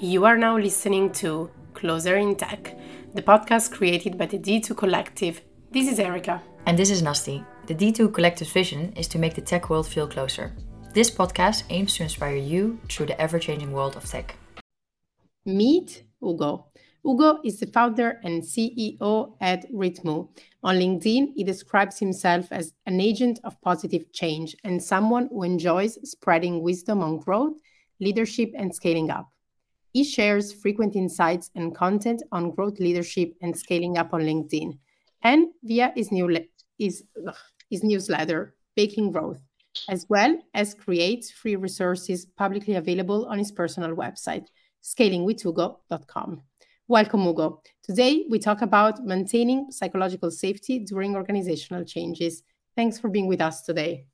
You are now listening to Closer in Tech, the podcast created by the D2 Collective. This is Erica. And this is Nasti. The D2 Collective's vision is to make the tech world feel closer. This podcast aims to inspire you through the ever changing world of tech. Meet Hugo. Hugo is the founder and CEO at Ritmoo. On LinkedIn, he describes himself as an agent of positive change and someone who enjoys spreading wisdom on growth, leadership, and scaling up. He shares frequent insights and content on growth leadership and scaling up on LinkedIn and via his, new his, his newsletter, Baking Growth, as well as creates free resources publicly available on his personal website, scalingwithhugo.com. Welcome, Hugo. Today, we talk about maintaining psychological safety during organizational changes. Thanks for being with us today.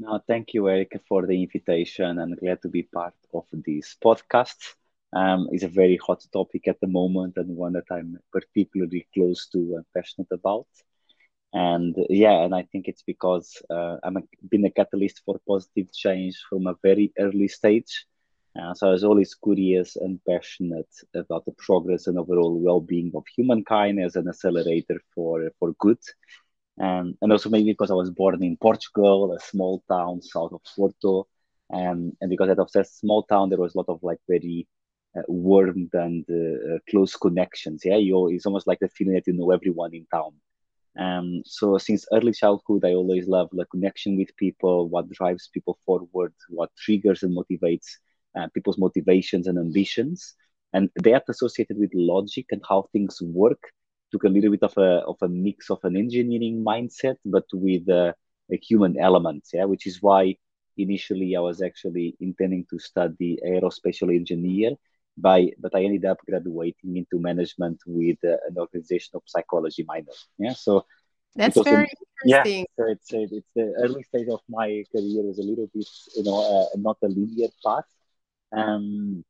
No, thank you, Erica, for the invitation. I'm glad to be part of this podcast um, is a very hot topic at the moment and one that I'm particularly close to and passionate about. And yeah, and I think it's because uh, I've been a catalyst for positive change from a very early stage. Uh, so I was always curious and passionate about the progress and overall well-being of humankind as an accelerator for for good. And, and also maybe because I was born in Portugal, a small town south of Porto, and, and because of that small town, there was a lot of like very warmth and uh, uh, close connections. Yeah, you it's almost like the feeling that you know everyone in town. Um, so since early childhood, I always love the connection with people, what drives people forward, what triggers and motivates uh, people's motivations and ambitions, and that associated with logic and how things work took a little bit of a of a mix of an engineering mindset, but with uh, a human element. Yeah, which is why initially I was actually intending to study aerospatial engineer by but I ended up graduating into management with uh, an organizational psychology minor. Yeah, so that's very interesting. Yeah, so it's uh, it's the early stage of my career was a little bit you know uh, not a linear path. Um,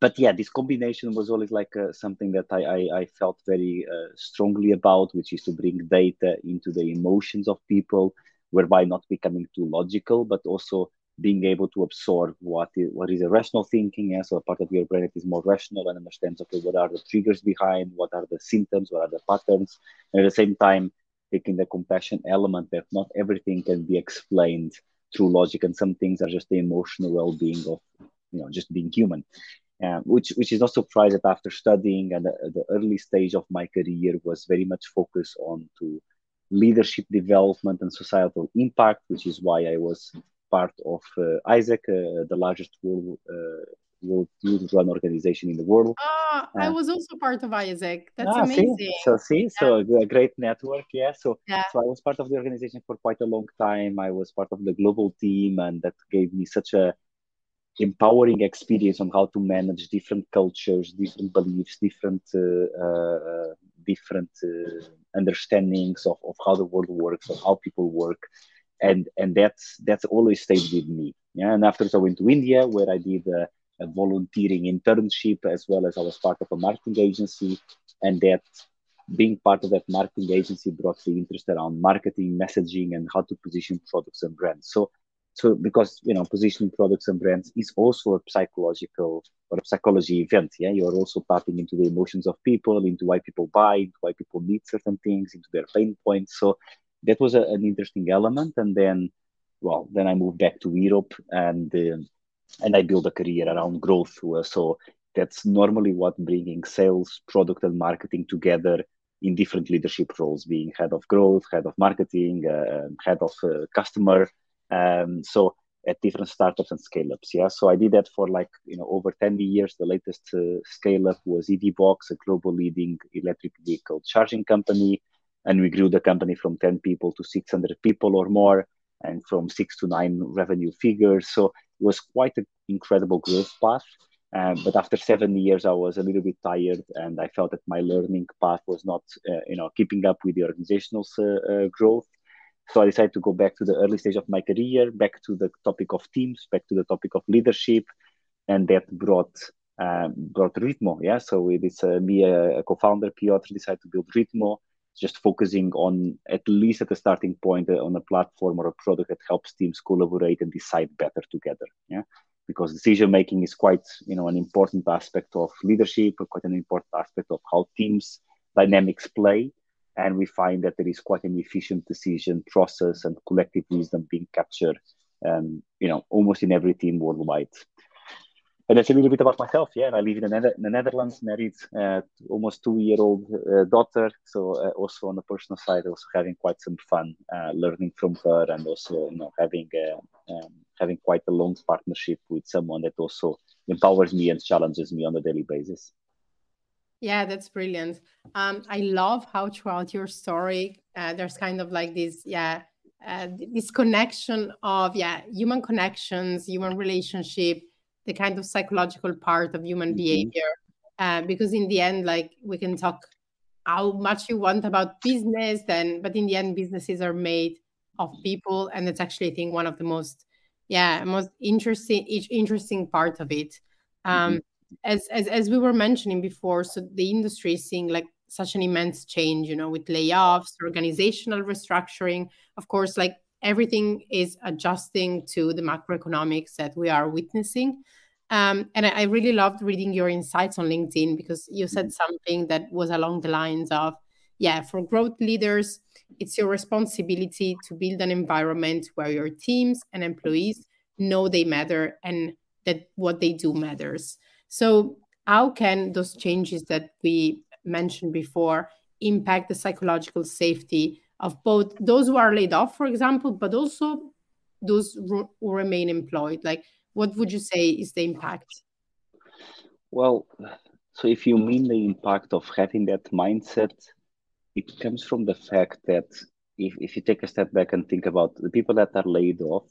but yeah, this combination was always like uh, something that I, I, I felt very uh, strongly about, which is to bring data into the emotions of people, whereby not becoming too logical, but also being able to absorb what is, what is a rational thinking. Yeah? So a part of your brain that is more rational and understands, okay, what are the triggers behind, what are the symptoms, what are the patterns, and at the same time, taking the compassion element that not everything can be explained through logic, and some things are just the emotional well-being of, you know, just being human. Uh, which which is no surprise that after studying and the, the early stage of my career was very much focused on to leadership development and societal impact, which is why I was part of uh, AIESEC, uh, the largest world uh, world youth run organization in the world. Ah, I was also part of AIESEC. That's ah, amazing. See? So see, yeah. so a great network. Yeah. So yeah. so I was part of the organization for quite a long time. I was part of the global team, and that gave me such a empowering experience on how to manage different cultures, different beliefs, different uh, uh, different uh, understandings of, of how the world works, of how people work, and and that's that's always stayed with me. Yeah, and after I went to India, where I did a, a volunteering internship as well as I was part of a marketing agency, and that being part of that marketing agency brought the interest around marketing, messaging, and how to position products and brands. So, so because you know positioning products and brands is also a psychological or a psychology event. Yeah, you're also tapping into the emotions of people, into why people buy, into why people need certain things, into their pain points. So that was a, an interesting element. And then, well, then I moved back to Europe and uh, and I built a career around growth. So that's normally what bringing sales, product, and marketing together in different leadership roles, being head of growth, head of marketing, uh, head of uh, customer. Um, so at different startups and scale ups. Yeah. So I did that for like, you know, over 10 years. The latest uh, scale up was EVBox, a global leading electric vehicle charging company and we grew the company from 10 people to 600 people or more and from six to nine revenue figures. So it was quite an incredible growth path. Uh, but after seven years i was a little bit tired and i felt that my learning path was not uh, you know keeping up with the organizational uh, uh, growth. So i decided to go back to the early stage of my career back to the topic of teams back to the topic of leadership. And that brought um, brought Ritmoo. Yeah, so it is uh, me, a, a co-founder, Piotr, decided to build Ritmoo just focusing on at least at the starting point uh, on a platform or a product that helps teams collaborate and decide better together. Yeah, because decision making is quite you know an important aspect of leadership, quite an important aspect of how teams dynamics play. And we find that there is quite an efficient decision process and collective wisdom being captured, um, you know, almost in every team worldwide and that's a little bit about myself. Yeah, I live in the, Nether- the Netherlands, married, uh, almost two-year-old uh, daughter. So uh, also on the personal side, also having quite some fun uh, learning from her, and also you know having uh, um, having quite a long partnership with someone that also empowers me and challenges me on a daily basis. Yeah, that's brilliant. Um, I love how throughout your story, uh, there's kind of like this, yeah, this connection of yeah, human connections, human relationship the kind of psychological part of human mm-hmm. behavior uh, because in the end like we can talk how much you want about business then but in the end businesses are made of people and it's actually i think one of the most yeah most interesting interesting part of it um, mm-hmm. as, as as we were mentioning before so the industry is seeing like such an immense change you know with layoffs organizational restructuring of course like everything is adjusting to the macroeconomics that we are witnessing. Um, and I, I, really loved reading your insights on LinkedIn because you said mm-hmm. something that was along the lines of, yeah, for growth leaders, it's your responsibility to build an environment where your teams and employees know they matter and that what they do matters. So, how can those changes that we mentioned before impact the psychological safety of both those who are laid off, for example, but also those who remain employed? Like, what would you say is the impact? Well, so if you mean the impact of having that mindset, it comes from the fact that if, if you take a step back and think about the people that are laid off,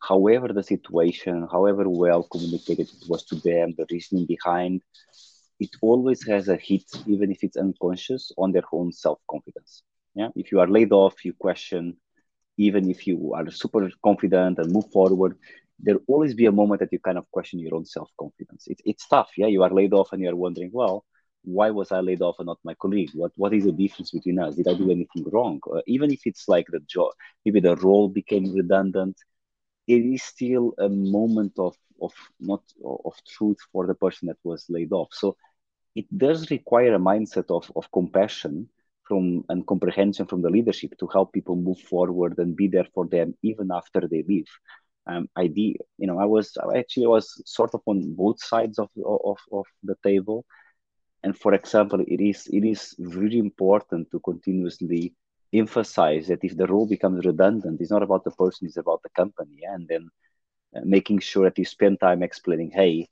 however the situation, however well communicated it was to them, the reasoning behind, it always has a hit, even if it's unconscious, on their own self confidence. Yeah, if you are laid off, you question. Even if you are super confident and move forward, there'll always be a moment that you kind of question your own self confidence. It's it's tough. Yeah, you are laid off and you are wondering, well, why was I laid off and not my colleague? What what is the difference between us? Did I do anything wrong? Uh, even if it's like the job, maybe the role became redundant, it is still a moment of of not of truth for the person that was laid off. So it does require a mindset of of compassion from and comprehension from the leadership to help people move forward and be there for them even after they leave. Um, I did, you know, I was I actually was sort of on both sides of, of, of the table. And for example, it is it is really important to continuously emphasize that if the role becomes redundant, it's not about the person, it's about the company. And then uh, making sure that you spend time explaining, hey,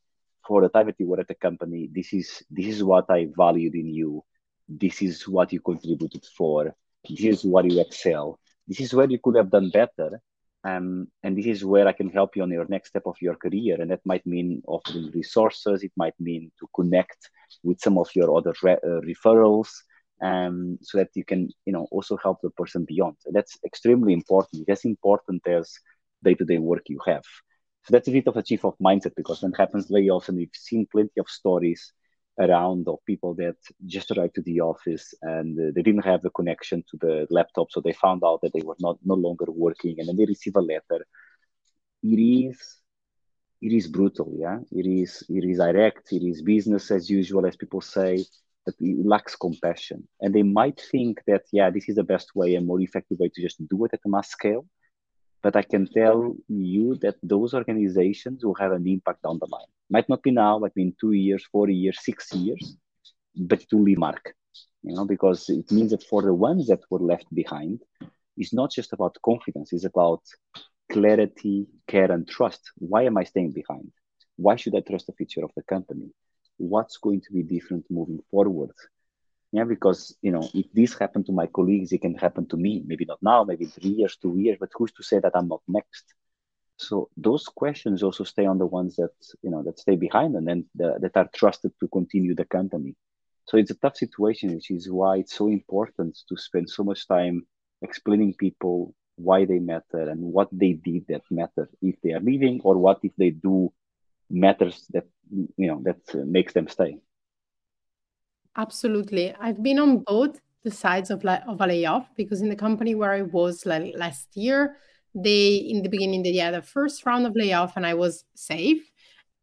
for the time that you were at the company, this is this is what I valued in you this is what you contributed for this is what you excel this is where you could have done better um, and this is where i can help you on your next step of your career and that might mean offering resources it might mean to connect with some of your other re- uh, referrals um, so that you can you know also help the person beyond. That's extremely important as important as day-to-day work you have. So that's a bit of a chief of mindset because when it happens very often we've seen plenty of stories around of people that just arrived to the office and uh, they didn't have the connection to the laptop so they found out that they were not no longer working and then they receive a letter. It is it is brutal yeah? It is it is direct it is business as usual as people say but it lacks compassion. And they might think that yeah this is the best way a more effective way to just do it at a mass scale but I can tell you that those organizations will have an impact down the line. Might not be now, be in two years, four years, six years, but it will leave mark. You know, because it means that for the ones that were left behind, it's not just about confidence, it's about clarity, care, and trust. Why am I staying behind? Why should I trust the future of the company? What's going to be different moving forward? Yeah, because you know, if this happened to my colleagues, it can happen to me. Maybe not now, maybe three years, two years, but who's to say that I'm not next? So those questions also stay on the ones that you know that stay behind and then the, that are trusted to continue the company. So it's a tough situation, which is why it's so important to spend so much time explaining people why they matter and what they did that matter if they are leaving or what if they do matters that you know that makes them stay. Absolutely. I've been on both the sides of, of a layoff because in the company where I was like last year, they in the beginning they had the first round of layoff and I was safe.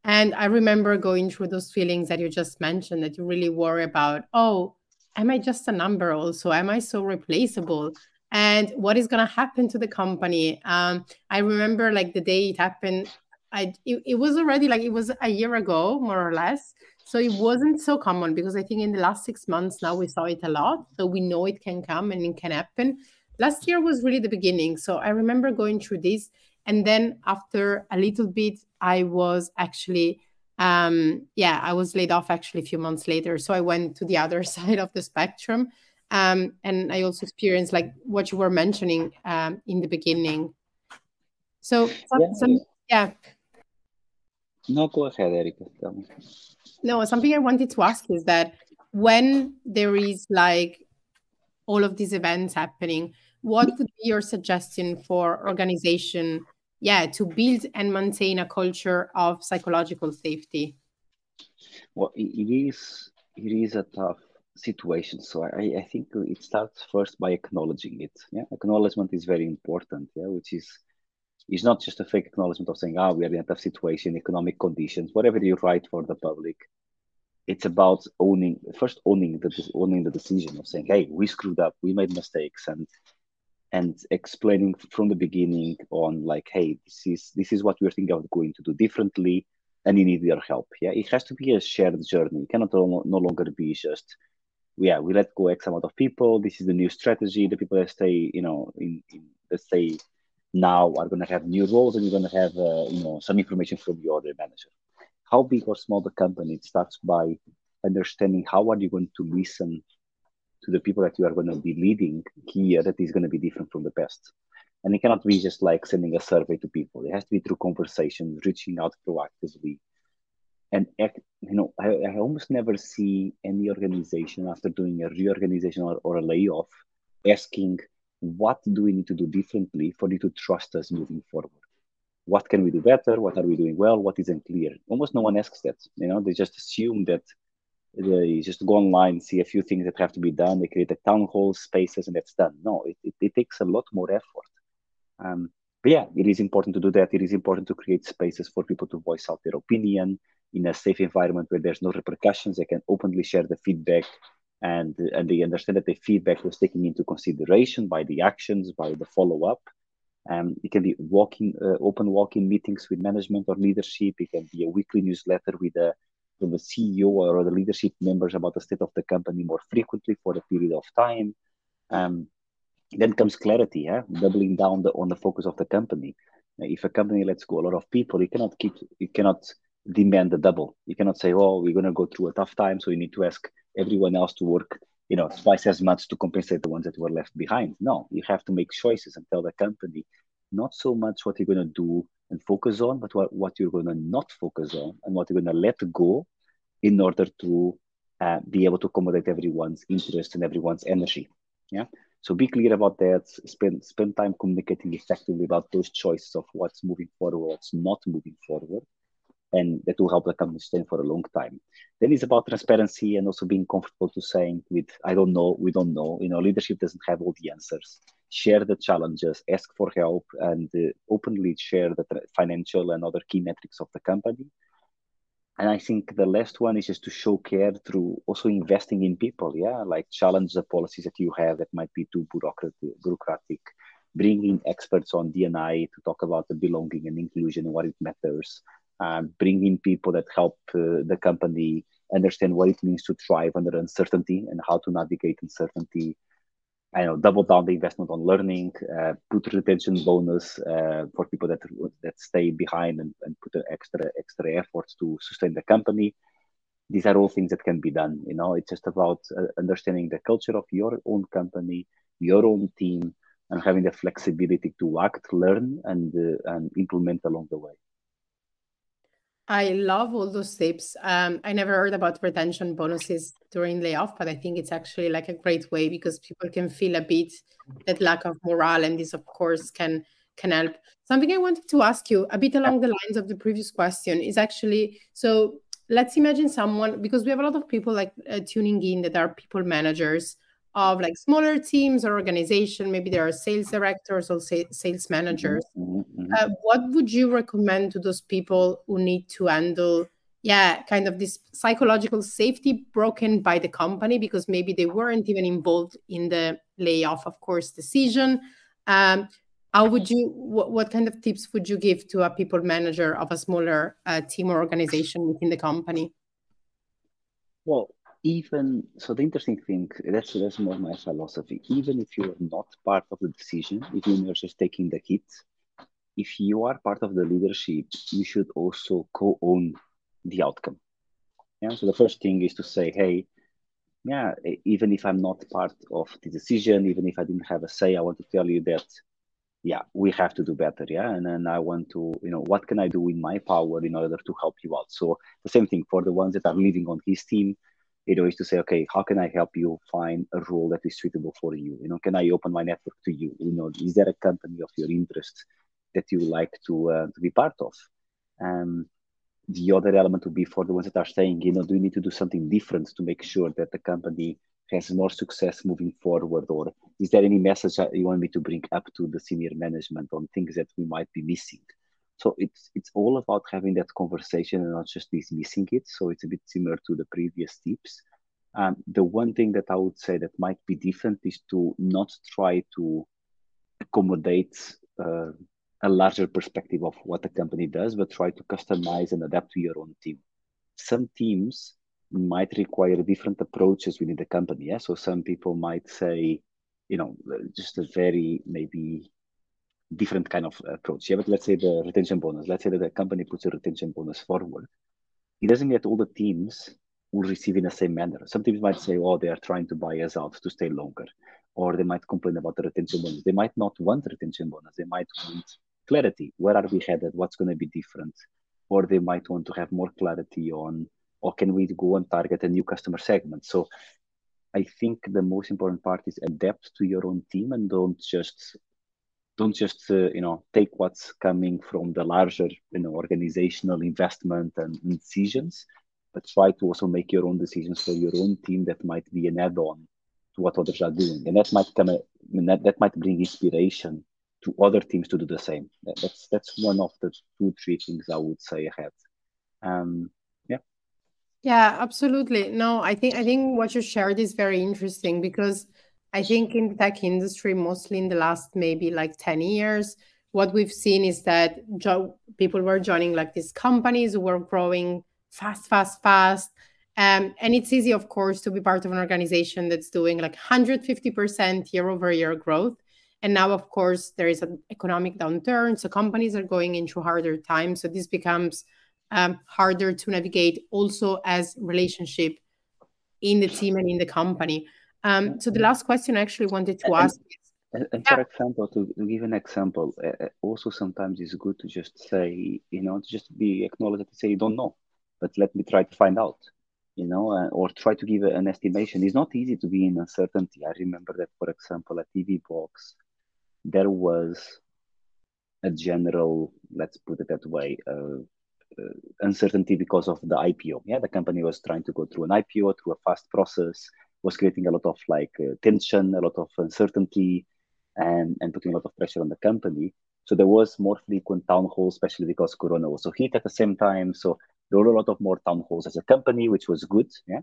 And I remember going through those feelings that you just mentioned that you really worry about, oh, am I just a number also? Am I so replaceable? And what is going to happen to the company? Um, I remember like the day it happened, I it, it was already like it was a year ago, more or less. So it wasn't so common because I think in the last six months now we saw it a lot. So we know it can come and it can happen. Last year was really the beginning. So I remember going through this. And then after a little bit, I was actually, um, yeah, I was laid off actually a few months later. So I went to the other side of the spectrum. Um, and I also experienced like what you were mentioning um, in the beginning. So, some, yeah. Some, yeah. No, go ahead, me. No, something I wanted to ask is that when there is like all of these events happening, what would be your suggestion for organization, yeah, to build and maintain a culture of psychological safety? Well, it is it is a tough situation. So I, I think it starts first by acknowledging it. Yeah, acknowledgement is very important. Yeah, which is is not just a fake acknowledgement of saying, ah, we are in a tough situation, economic conditions, whatever you write for the public. It's about owning first owning the owning the decision of saying, hey, we screwed up, we made mistakes, and and explaining from the beginning on like, hey, this is this is what we're thinking of going to do differently, and you need your help. Yeah, it has to be a shared journey. It cannot no, no longer be just yeah, we let go X amount of people. This is the new strategy. The people that stay, you know, in, in that stay now are going to have new roles and you're going to have uh, you know some information from your manager. How big or small the company it starts by understanding how are you going to listen to the people that you are going to be leading here that is going to be different from the past. And it cannot be just like sending a survey to people. It has to be through conversations reaching out proactively. And act, you know I, I almost never see any organization after doing a reorganization or, or a layoff asking what do we need to do differently for you to trust us moving forward? What can we do better? What are we doing well? What isn't clear? Almost no one asks that. You know, they just assume that they just go online, see a few things that have to be done. They create a town hall spaces, and that's done. No, it, it, it takes a lot more effort. Um, but yeah, it is important to do that. It is important to create spaces for people to voice out their opinion in a safe environment where there's no repercussions. They can openly share the feedback and and they understand that the feedback was taken into consideration by the actions, by the follow up. Um, it can be walking, uh, open walking meetings with management or leadership. It can be a weekly newsletter with a from the CEO or the leadership members about the state of the company more frequently for a period of time. Um, then comes clarity, yeah? doubling down the, on the focus of the company. If a company lets go a lot of people, you cannot keep, it cannot demand the double. You cannot say, "Oh, we're going to go through a tough time, so you need to ask everyone else to work, you know, twice as much to compensate the ones that were left behind." No, you have to make choices and tell the company not so much what you're going to do and focus on, but what, what you're going to not focus on and what you're going to let go in order to uh, be able to accommodate everyone's interest and everyone's energy. Yeah. So be clear about that. Spend spend time communicating effectively about those choices of what's moving forward, what's not moving forward, and that will help the company stay for a long time. Then it's about transparency and also being comfortable to saying with I don't know, we don't know. You know, leadership doesn't have all the answers. Share the challenges, ask for help, and uh, openly share the financial and other key metrics of the company. And I think the last one is just to show care through also investing in people. Yeah, like challenge the policies that you have that might be too bureaucratic. bureaucratic. Bring in experts on D&I to talk about the belonging and inclusion and what it matters uh, bring in people that help uh, the company understand what it means to thrive under uncertainty and how to navigate uncertainty. I know, double down the investment on learning, uh, put retention bonus uh, for people that that stay behind and, and put an extra extra efforts to sustain the company. These are all things that can be done. You know, it's just about uh, understanding the culture of your own company, your own team, and having the flexibility to act, learn, and uh, and implement along the way. I love all those tips. Um, I never heard about retention bonuses during layoff, but I think it's actually like a great way because people can feel a bit that lack of morale, and this, of course, can can help. Something I wanted to ask you a bit along the lines of the previous question is actually so. Let's imagine someone because we have a lot of people like uh, tuning in that are people managers of like smaller teams or organization. Maybe there are sales directors or sales managers. Mm-hmm, mm-hmm. uh, what would you recommend to those people who need to handle yeah kind of this psychological safety broken by the company because maybe they weren't even involved in the layoff of course decision? Um, how would you what, what, kind of tips would you give to a people manager of a smaller uh, team or organization within the company? Well even so the interesting thing that's that's more my philosophy. Even if you're not part of the decision if you're just taking the hit if you are part of the leadership you should also co-own the outcome. Yeah so the first thing is to say hey yeah even if i'm not part of the decision even if i didn't have a say i want to tell you that yeah we have to do better yeah? And then i want to you know what can i do in my power in order to help you out? So the same thing for the ones that are living on his team you know, is to say, okay, how can I help you find a role that is suitable for you? You know, can I open my network to you? You know, is there a company of your interest that you like to uh, to be part of? Um, the other element would be for the ones that are saying, you know, do you need to do something different to make sure that the company has more success moving forward? Or is there any message that you want me to bring up to the senior management on things that we might be missing? So it's it's all about having that conversation and not just dismissing it. So it's a bit similar to the previous tips. Um, the one thing that I would say that might be different is to not try to accommodate uh, a larger perspective of what the company does, but try to customize and adapt to your own team. Some teams might require different approaches within the company. Yeah? So some people might say, you know, just a very maybe different kind of approach. Yeah, but let's say the retention bonus. Let's say that the company puts a retention bonus forward. It doesn't that all the teams will receive in the same manner. Some teams might say, "Oh, they are trying to buy us out to stay longer," or they might complain about the retention bonus. They might not want retention bonus. They might want clarity. Where are we headed? What's going to be different? Or they might want to have more clarity on, or can we go and target a new customer segment? So I think the most important part is adapt to your own team and don't just don't just uh, you know take what's coming from the larger you know organizational investment and decisions but try to also make your own decisions for your own team that might be an add-on to what others are doing. And that might come a, I mean, that, that might bring inspiration to other teams to do the same. That, that's that's one of the two three things i would say ahead. Um yeah. Yeah absolutely. No i think i think what you shared is very interesting because I think in the tech industry, mostly in the last maybe like 10 years, what we've seen is that jo- people were joining like these companies who were growing fast, fast, fast. Um, and it's easy, of course, to be part of an organization that's doing like 150% year over year growth. And now, of course, there is an economic downturn. So companies are going into harder times. So this becomes um, harder to navigate also as relationship in the team and in the company. Um, so the last question I actually wanted to ask and, and for example, to, to, give an example, uh, also sometimes it's good to just say, you know, to just be acknowledged to say you don't know, but let me try to find out, you know, uh, or try to give an estimation. It's not easy to be in uncertainty. I remember that, for example, at EVBox, there was a general, let's put it that way, uh, uh, uncertainty because of the IPO. Yeah, the company was trying to go through an IPO through a fast process was creating a lot of like uh, tension, a lot of uncertainty, and and putting a lot of pressure on the company. So there was more frequent town halls, especially because Corona was so hit at the same time. So there were a lot of more town halls as a company, which was good. Yeah.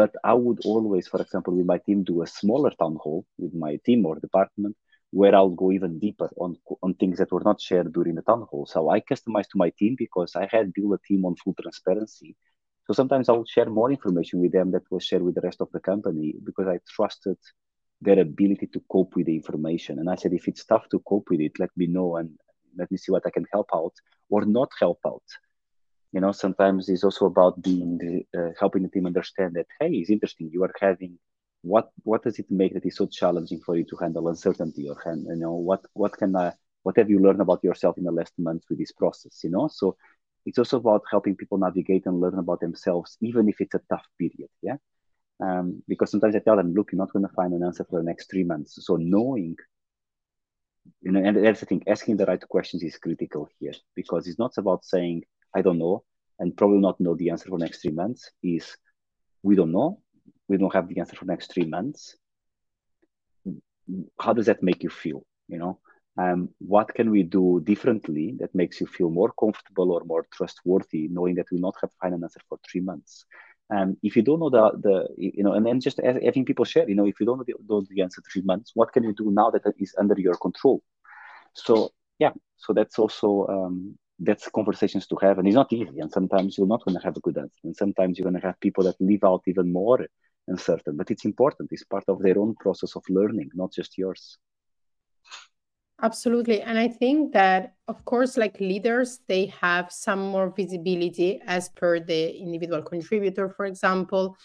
But I would always, for example, with my team, do a smaller town hall with my team or department where I'll go even deeper on on things that were not shared during the town hall. So I customized to my team because I had built a team on full transparency so sometimes I will share more information with them that was shared with the rest of the company because I trusted their ability to cope with the information. And I said, if it's tough to cope with it, let me know and let me see what I can help out or not help out. You know, sometimes it's also about being uh, helping the team understand that hey, it's interesting. You are having what what does it make that is so challenging for you to handle uncertainty or hand, you know what what can I what have you learned about yourself in the last month with this process? You know, so it's also about helping people navigate and learn about themselves, even if it's a tough period. Yeah. Um, because sometimes I tell them, look, you're not going to find an answer for the next three months. So knowing, you know, and that's the thing, asking the right questions is critical here because it's not about saying, I don't know, and probably not know the answer for the next three months. Is we don't know, we don't have the answer for the next three months. how does that make you feel you know um, what can we do differently that makes you feel more comfortable or more trustworthy knowing that we will not have an answer for three months? Um, if you don't know the, the you know and then just having people share you know if you don't know the, the answer three months what can you do now that is under your control? So yeah so that's also um, that's conversations to have. And it's not easy. And sometimes you're not going to have a good answer. And sometimes you're going to have people that leave out even more uncertain. But it's important. It's part of their own process of learning not just yours absolutely. And i think that of course like leaders they have some more visibility as per the individual contributor for example.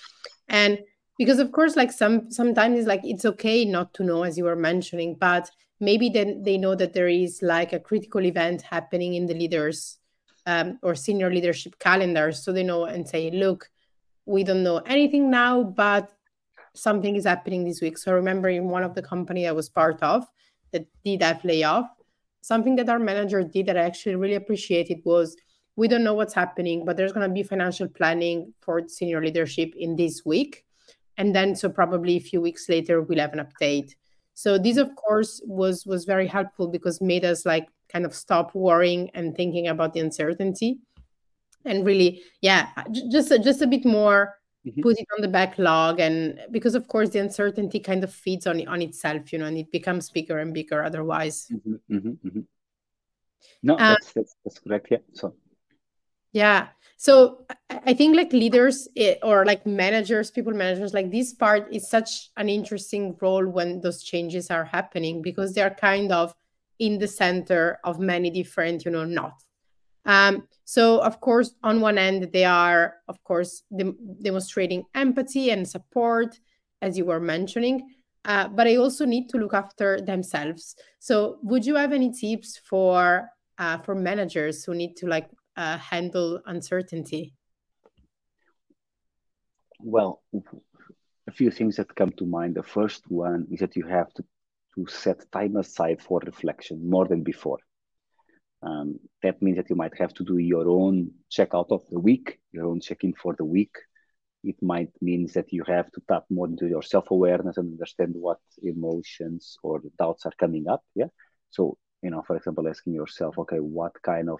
And because of course like some sometimes it's like it's okay not to know as you were mentioning but maybe then they know that there is like a critical event happening in the leaders um, or senior leadership calendar. So they know and say look we don't know anything now but something is happening this week. So I remember in one of the company i was part of that did have layoff something that our manager did that i actually really appreciated was we don't know what's happening but there's going to be financial planning for senior leadership in this week. And then so probably a few weeks later we'll have an update. So this of course was was very helpful because made us like kind of stop worrying and thinking about the uncertainty. And really yeah just just a bit more mm-hmm. put it on the backlog and because of course the uncertainty kind of feeds on on itself you know and it becomes bigger and bigger otherwise mm-hmm, mm-hmm, mm-hmm. no uh, that's, that's, that's correct yeah so yeah so i think like leaders eh, or like managers people managers like this part is such an interesting role when those changes are happening because they're kind of in the center of many different you know knots um, so of course on one end they are of course de- demonstrating empathy and support as you were mentioning uh, but i also need to look after themselves so would you have any tips for uh, for managers who need to like uh, handle uncertainty? Well, a few things that come to mind. The first one is that you have to, to set time aside for reflection more than before. Um, that means that you might have to do your own checkout of the week, your own check in for the week. It might mean that you have to tap more into your self awareness and understand what emotions or doubts are coming up. Yeah. So, you know, for example, asking yourself, okay, what kind of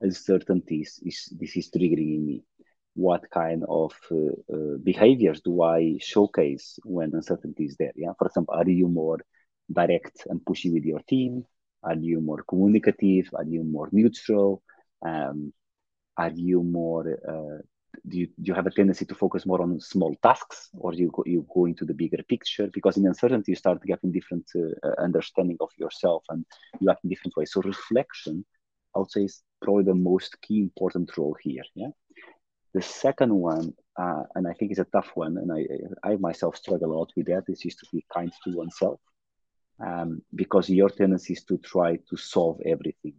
uncertainties is this is triggering in me what kind of uh, uh, behaviors do i showcase when uncertainty is there yeah for example are you more direct and pushy with your team are you more communicative are you more neutral um, are you more uh, do you, do you have a tendency to focus more on small tasks or you go, you go into the bigger picture because in uncertainty you start getting different uh, understanding of yourself and you act in different ways so reflection I would say is probably the most key important role here. Yeah. The second one, uh, and I think it's a tough one, and I, I myself struggle a lot with that, is just to be kind to oneself. Um, because your tendency is to try to solve everything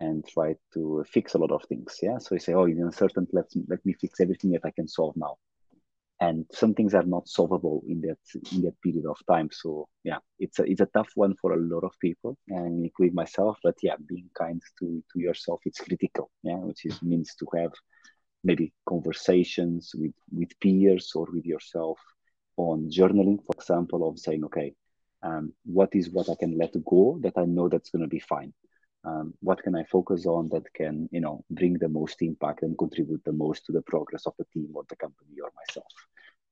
and try to fix a lot of things. Yeah. So you say, oh, you're uncertain, let let me fix everything that I can solve now and some things are not solvable in that in that period of time so yeah it's a it's a tough one for a lot of people and including myself but yeah being kind to to yourself it's critical yeah which is means to have maybe conversations with with peers or with yourself on journaling for example of saying okay um, what is what i can let go that i know that's going to be fine um, what can I focus on that can, you know, bring the most impact and contribute the most to the progress of the team or the company or myself.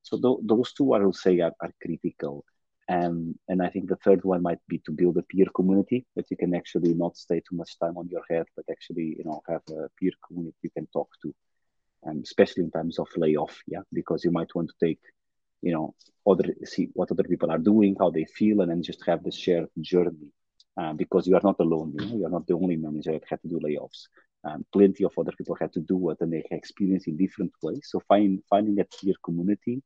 So th- those two, I will say, are, are critical. Um, and I think the third one might be to build a peer community that you can actually not stay too much time on your head, but actually, you know, have a peer community you can talk to, um, especially in times of layoff. Yeah, because you might want to take, you know, other see what other people are doing, how they feel, and then just have the shared journey uh, because you are not alone. You know, you are not the only manager that had to do layoffs. Um, plenty of other people had to do it, and they experience in different ways. So find, finding that clear community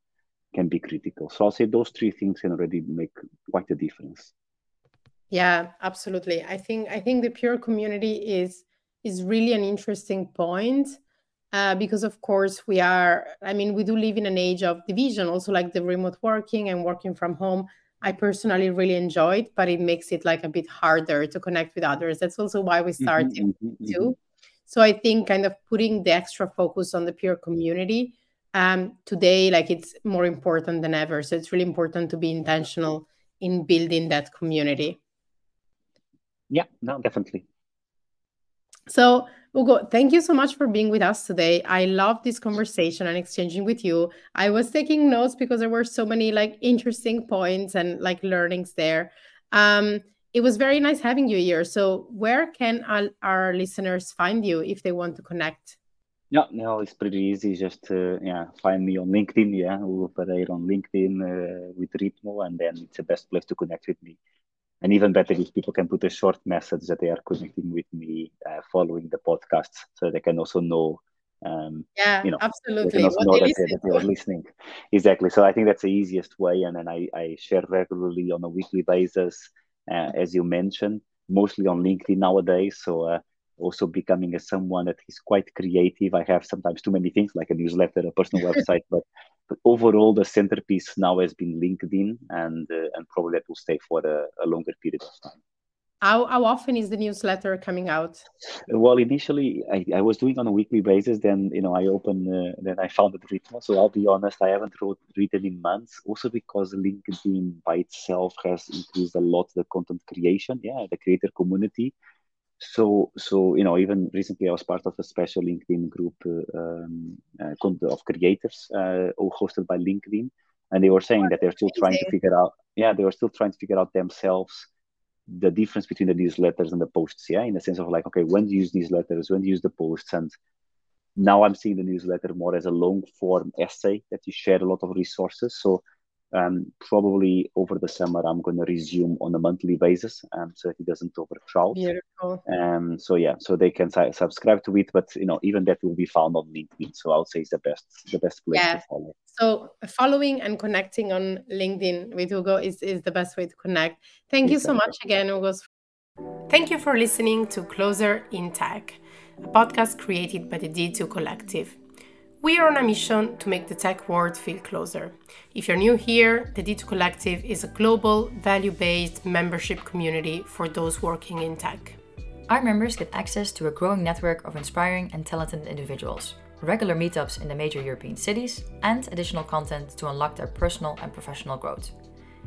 can be critical. So I'll say those three things can already make quite a difference. Yeah, absolutely. I think I think the peer community is is really an interesting point. Uh, because of course we are i mean we do live in an age of division also like the remote working and working from home I personally really enjoy it but it makes it like a bit harder to connect with others. That's also why we started mm-hmm, mm-hmm, too. Mm-hmm. So I think kind of putting the extra focus on the peer community um, today, like it's more important than ever. So it's really important to be intentional in building that community. Yeah, no, definitely. So, Hugo, thank you so much for being with us today. I love this conversation and exchanging with you. I was taking notes because there were so many like interesting points and like learnings there. Um, it was very nice having you here. So, where can our, our listeners find you if they want to connect? Yeah, no, it's pretty easy. Just uh, yeah, find me on LinkedIn. Yeah, Hugo Pereira on LinkedIn uh, with Ritmoo, and then it's the best place to connect with me and even better if people can put a short message that they are connecting with me uh, following the podcast so they can also know um, yeah you know absolutely. what know that, they, that they are listening. Exactly. So i think that's the easiest way and then i, I share regularly on a weekly basis uh, as you mentioned mostly on linkedin nowadays. So uh, also becoming a someone that is quite creative. I have sometimes too many things like a newsletter, a personal website, but, but overall the centerpiece now has been LinkedIn, and uh, and probably that will stay for a, a, longer period of time. How, how often is the newsletter coming out? Well, initially I, I was doing on a weekly basis. Then you know I opened, uh, then I founded Ritmoo. So I'll be honest, I haven't wrote, written in months. Also because LinkedIn by itself has increased a lot the content creation, yeah, the creator community so so you know even recently i was part of a special linkedin group uh, um, uh, of creators uh, all hosted by linkedin. And they were saying that they're still trying to figure out yeah they were still trying to figure out themselves the difference between the newsletters and the posts yeah? In the sense of like okay when to use newsletters? When to use the posts? And now i'm seeing the newsletter more as a long form essay that you share a lot of resources. So um, probably over the summer, I'm going to resume on a monthly basis, um, so it doesn't overcrowd. Beautiful. Um, so yeah, so they can subscribe to it, but you know, even that will be found on LinkedIn. So I would say it's the best, the best place yeah. to follow. So following and connecting on LinkedIn with Hugo is is the best way to connect. Thank exactly. you so much again, Hugo. Thank you for listening to Closer in Tech, a podcast created by the D2 Collective. We are on a mission to make the tech world feel closer. If you're new here, the D2 Collective is a global, value based membership community for those working in tech. Our members get access to a growing network of inspiring and talented individuals, regular meetups in the major European cities, and additional content to unlock their personal and professional growth.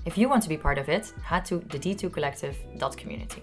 If you want to be part of it, head to the D2collective.community.